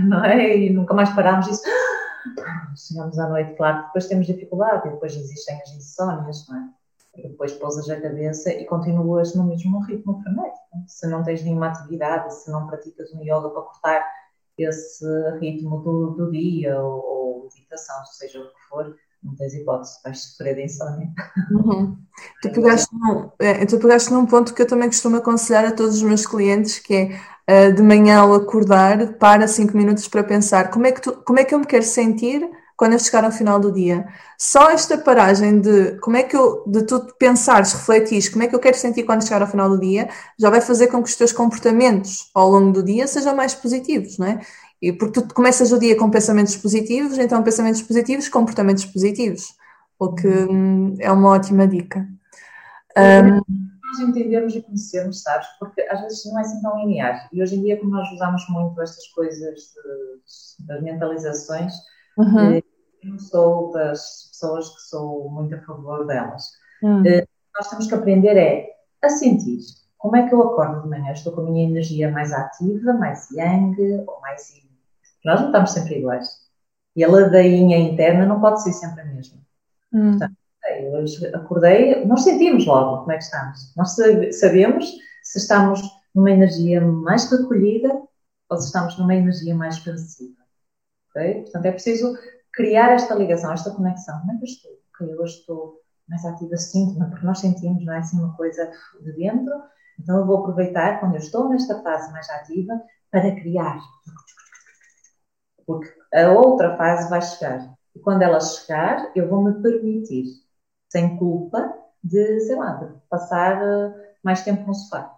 não é? E nunca mais parámos isso. Chegamos à noite, claro, depois temos dificuldade, e depois existem as insónias, não é? E depois pousas a cabeça e continuas no mesmo ritmo frenético. Se não tens nenhuma atividade, se não praticas um yoga para cortar esse ritmo do, do dia ou, ou meditação, seja o que for, não tens hipótese, vais sofrer de insónia. Uhum. Tu, pegaste num, é, tu pegaste num ponto que eu também costumo aconselhar a todos os meus clientes, que é uh, de manhã ao acordar, para cinco minutos para pensar como é, que tu, como é que eu me quero sentir quando eu chegar ao final do dia. Só esta paragem de como é que eu, de tu pensares, refletires, como é que eu quero sentir quando chegar ao final do dia, já vai fazer com que os teus comportamentos ao longo do dia sejam mais positivos, não é? E porque tu começas o dia com pensamentos positivos, então pensamentos positivos, comportamentos positivos, o que hum, é uma ótima dica. Um, nós entendermos e conhecermos, sabes? Porque às vezes não é assim tão linear. E hoje em dia, como nós usamos muito estas coisas de, das mentalizações, uhum. Eh, eu não sou das pessoas que sou muito a favor delas. Uhum. Nós temos que aprender é a sentir como é que eu acordo de manhã? Estou com a minha energia mais ativa, mais yang ou mais yin? Nós não estamos sempre iguais. E a ladainha interna não pode ser sempre a mesma. Hum. Portanto, hoje acordei, nós sentimos logo como é que estamos. Nós sabemos se estamos numa energia mais recolhida ou se estamos numa energia mais expansiva. Okay? Portanto, é preciso criar esta ligação, esta conexão. Como é que eu estou? Ok, eu estou mais ativa, sinto-me, porque nós sentimos, não é assim uma coisa de dentro. Então, eu vou aproveitar quando eu estou nesta fase mais ativa para criar. Porque a outra fase vai chegar. E quando ela chegar, eu vou me permitir, sem culpa, de, sei lá, de passar eh, mais tempo no sofá.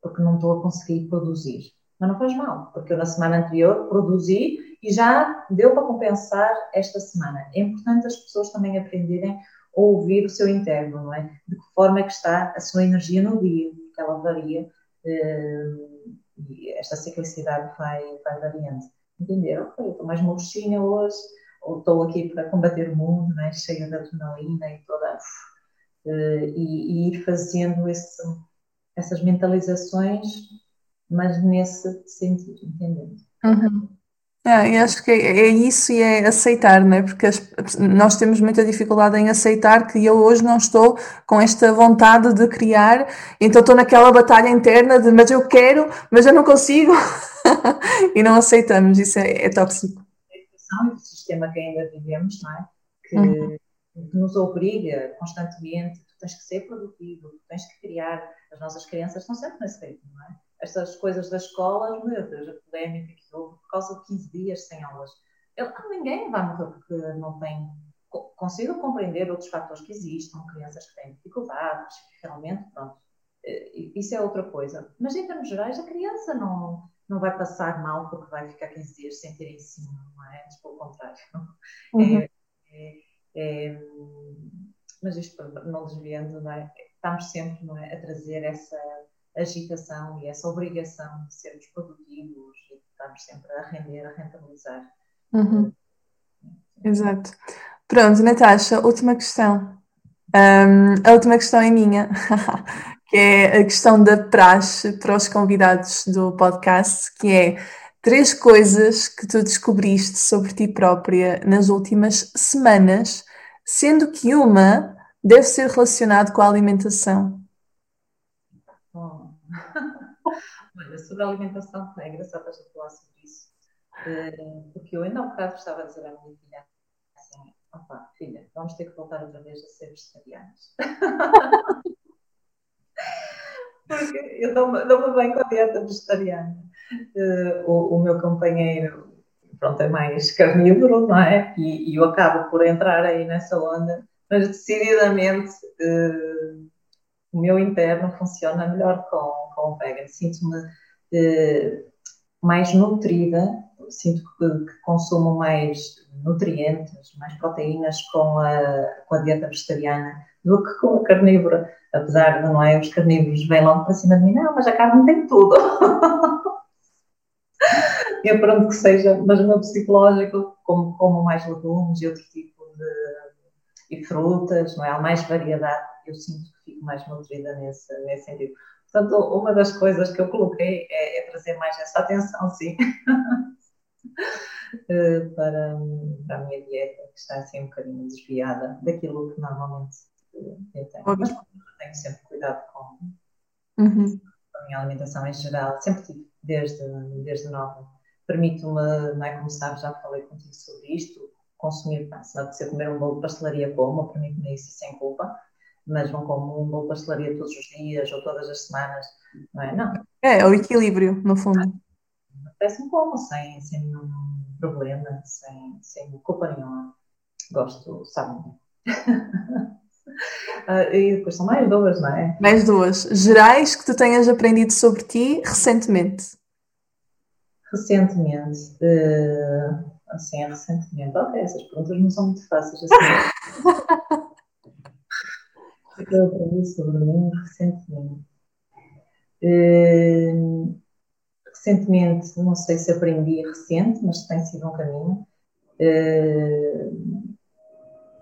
Porque não estou a conseguir produzir. Mas não faz mal, porque eu na semana anterior produzi e já deu para compensar esta semana. É importante as pessoas também aprenderem a ouvir o seu interno, não é? De que forma é que está a sua energia no dia, porque ela varia eh, e esta ciclicidade vai, vai variando. Entenderam? Eu estou mais murchinha hoje, estou aqui para combater o mundo, não é? cheia de adrenalina e toda. Uh, e, e, ir fazendo esse, essas mentalizações, mas nesse sentido, entendendo? Uhum. É, eu acho que é, é, isso e é aceitar, não é? Porque as, nós temos muita dificuldade em aceitar que eu hoje não estou com esta vontade de criar, então estou naquela batalha interna de mas eu quero, mas eu não consigo e não aceitamos, isso é, é tóxico. E o sistema que ainda vivemos, não é? Que, uhum. nos obriga constantemente, tu tens que ser produtivo, tu tens que criar, as nossas crianças estão sempre nesse ritmo, não é? estas coisas das escolas, meu Deus, a polémica que houve por causa de 15 dias sem aulas. Eu, ah, ninguém vai morrer porque não tem. Consigo compreender outros fatores que existam, crianças que têm dificuldades, realmente, pronto. Eh, isso é outra coisa. Mas em termos gerais, a criança não, não vai passar mal porque vai ficar 15 dias sem ter ensino, não é? Mas pelo contrário. Uhum. É, é, é, mas isto não desviando, não é? Estamos sempre não é, a trazer essa agitação e essa obrigação de sermos produtivos e de estarmos sempre a render, a rentabilizar. Uhum. Exato. Pronto, Natasha, última questão. Um, a última questão é minha, que é a questão da praxe para os convidados do podcast, que é três coisas que tu descobriste sobre ti própria nas últimas semanas, sendo que uma deve ser relacionada com a alimentação. Olha, sobre a alimentação, é engraçado a gente falar sobre isso, eh, porque eu ainda há um bocado estava a dizer à minha filha opa, filha, vamos ter que voltar outra vez a ser vegetarianos. porque eu dou-me dou bem com a dieta vegetariana. Uh, o, o, meu companheiro, pronto, é mais carnívoro, não é? E, e, eu acabo por entrar aí nessa onda, mas decididamente. Uh, o meu interno funciona melhor com, com o vegan. Sinto-me eh, mais nutrida, sinto que, que, consumo mais nutrientes, mais proteínas com a, com a dieta vegetariana do que com a carnívora. Apesar de, não é, os carnívoros vêm logo para cima de mim, não, mas a carne tem tudo. eu pronto que seja, mas o meu psicológico, como, como mais legumes e outro tipo de e frutas, não é? Há mais variedade, eu sinto fico mais nutrida nesse, nesse sentido. Portanto, uma das coisas que eu coloquei é, é trazer mais essa atenção, sim, para, para a minha dieta, que está assim um bocadinho desviada daquilo que normalmente eh, eu tenho. Mas tenho sempre cuidado com, uhum. a minha alimentação em geral, sempre tive, desde, desde nova. Permito-me, não é como sabes, já falei contigo sobre isto, consumir, se não comer um bolo de pastelaria como, permito-me isso sem culpa mas não como um bolo de pastelaria todos os dias ou todas as semanas, não é? Não. É, é o equilíbrio, no fundo. Parece-me como, sem, sem nenhum problema, sem, sem culpa nenhuma. Gosto, sabe? ah, e depois são mais duas, não é? Mais duas. Gerais que tu tenhas aprendido sobre ti recentemente? Recentemente. Uh, assim, recentemente. Ok, essas perguntas não são muito fáceis assim. que eu aprendi sobre mim recentemente. Uh, recentemente, não sei se aprendi recente, mas tem sido um caminho. Uh,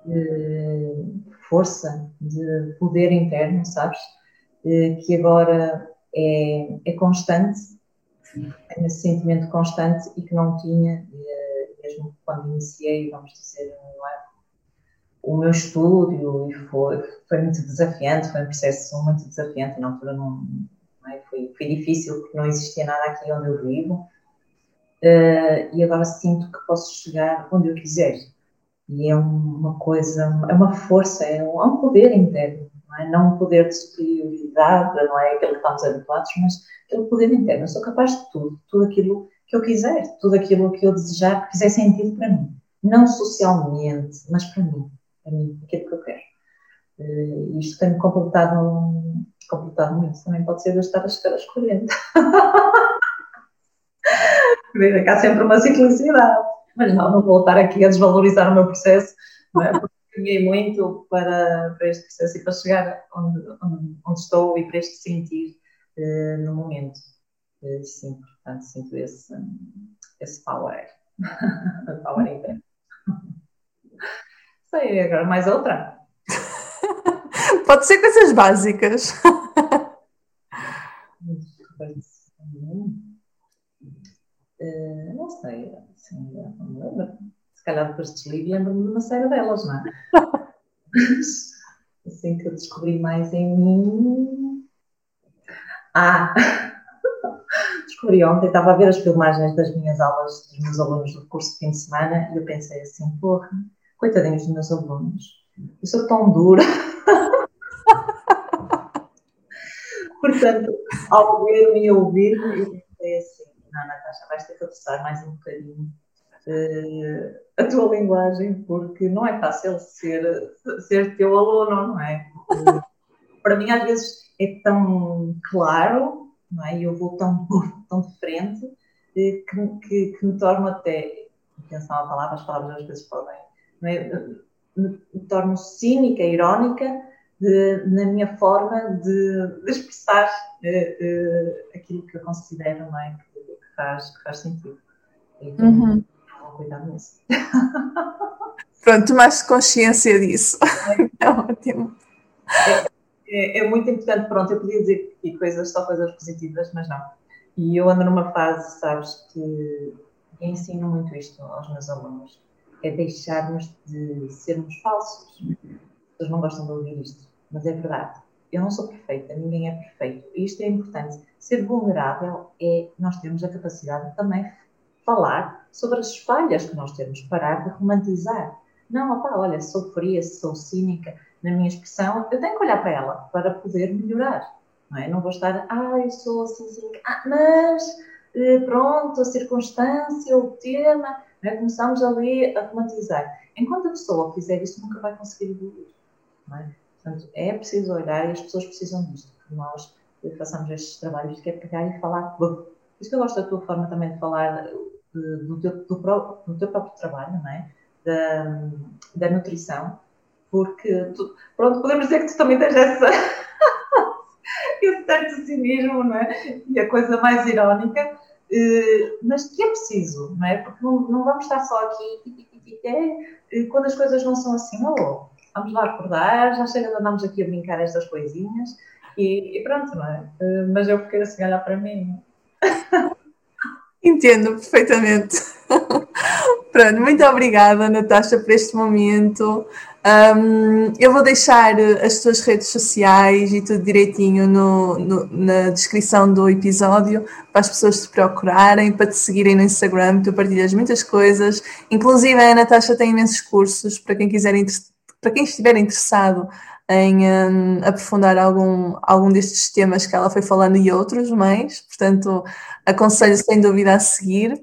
de força, de poder interno, sabes? que agora é, é constante, tenho esse sentimento constante e que não tinha, mesmo quando iniciei, vamos dizer, o meu estúdio e foi, foi muito desafiante, foi um processo muito desafiante, na altura não, é? foi, foi difícil porque não existia nada aqui onde eu vivo uh, e agora sinto que posso chegar onde eu quiser e é uma coisa, é uma força, é um, é um poder interno, não é? Não um poder de superioridade, não é aquele que estamos habituados, mas aquele poder interno. Eu sou capaz de tudo, tudo aquilo que eu quiser, tudo aquilo que eu desejar, que fizer sentido para mim. Não socialmente, mas para mim a mim, aquilo que eu quero. Uh, isto tem-me completado, completado muito. Também pode ser gastar as esferas 40. Há sempre uma ciclicidade. Mas não, não vou estar aqui a desvalorizar o meu processo, não é? porque caminhei muito para, para este processo e para chegar onde, onde, onde estou e para este sentir uh, no momento. Uh, sim, portanto, sinto esse, esse power. power interno. Sei, agora mais outra. Pode ser coisas básicas. Uh, não sei, assim, não me lembro. Se calhar depois desligo lembro-me de uma série delas, não é? assim que eu descobri mais em mim. Ah! Descobri ontem, estava a ver as filmagens das minhas aulas dos meus alunos do curso de fim de semana e eu pensei assim, porra, coitadinhos dos meus alunos, eu sou tão dura. Portanto, ao ver-me e ouvir-me, eu pensei assim, não, Natasha, vais ter que adoçar mais um bocadinho uh, a tua linguagem, porque não é fácil ser, ser teu aluno, não é? Uh, para mim, às vezes, é tão claro, não é? E eu vou tão, tão de frente, uh, que, que, que, me torno até, atenção à palavra, as palavras às vezes podem é? me, me torno cínica, irónica de, na minha forma de, de expressar uh, uh, aquilo que eu considero não é? que, que, faz, que faz sentido. Então, uhum. vou cuidar nisso. Pronto, tomaste consciência disso. É, é ótimo. É, é, é, muito importante, pronto, eu podia dizer que coisas, só coisas positivas, mas não. E eu ando numa fase, sabes, que ensino muito isto aos meus alunos é deixarmos de sermos falsos. As pessoas não gostam de ouvir isto, mas é verdade. Eu não sou perfeita, ninguém é perfeito. E isto é importante. Ser vulnerável é nós termos a capacidade de também falar sobre as falhas que nós temos, parar de romantizar. Não, opá, olha, sou fria, sou cínica na minha expressão, eu tenho que olhar para ela para poder melhorar. Não, é? não vou estar, ah, eu sou assim, cínica, ah, mas eh, pronto, a circunstância, o tema, né? começamos ali a romantizar. Enquanto a pessoa fizer isso, nunca vai conseguir evoluir. É? Portanto, é preciso olhar e as pessoas precisam disto, que nós façamos estes trabalhos, é pegar e falar. Por isso que eu gosto da tua forma também de falar de, do, teu, do, do, teu, próprio trabalho, não é? da, da nutrição, porque, tu, pronto, podemos dizer que tu também tens essa. esse certo cinismo, não é? E a coisa mais irónica, eh, mas que é preciso, não é? Porque não, não vamos estar só aqui, é, quando as coisas não são assim, oh, vamos lá acordar, já chega de andarmos aqui a brincar estas coisinhas e, e pronto, não é? Eh, mas eu fiquei a olhar para mim. Entendo perfeitamente. Pronto, muito obrigada, Natasha, por este momento. Um, eu vou deixar as tuas redes sociais e tudo direitinho no, no, na descrição do episódio para as pessoas te procurarem, para te seguirem no Instagram, tu partilhas muitas coisas. Inclusive, a Natasha tem imensos cursos para quem quiser, para quem estiver interessado em um, aprofundar algum, algum destes temas que ela foi falando e outros mais. Portanto, aconselho sem dúvida a seguir.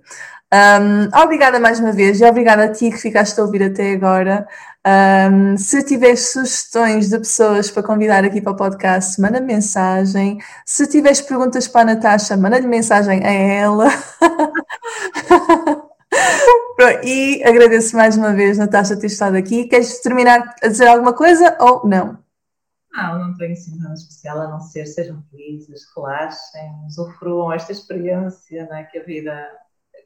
Um, obrigada mais uma vez e obrigada a ti que ficaste a ouvir até agora. Um, se tiveres sugestões de pessoas para convidar aqui para o podcast, manda mensagem. Se tiveres perguntas para a Natasha, manda-lhe mensagem a ela. e agradeço mais uma vez, Natasha, ter estado aqui. Queres terminar a dizer alguma coisa ou não? Não, não tenho assim nada especial a não ser sejam felizes, relaxem, usufruam esta experiência, não é? que a vida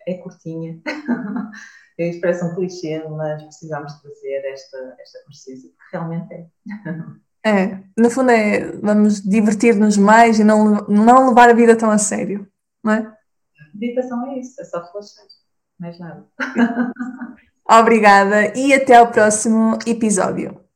é curtinha. Isto parece um clichê, mas precisamos trazer esta, esta consciência, porque realmente é. É, no fundo é vamos divertir-nos mais e não, não levar a vida tão a sério, não é? Meditação é isso, é só relaxar, mais nada. Obrigada e até ao próximo episódio.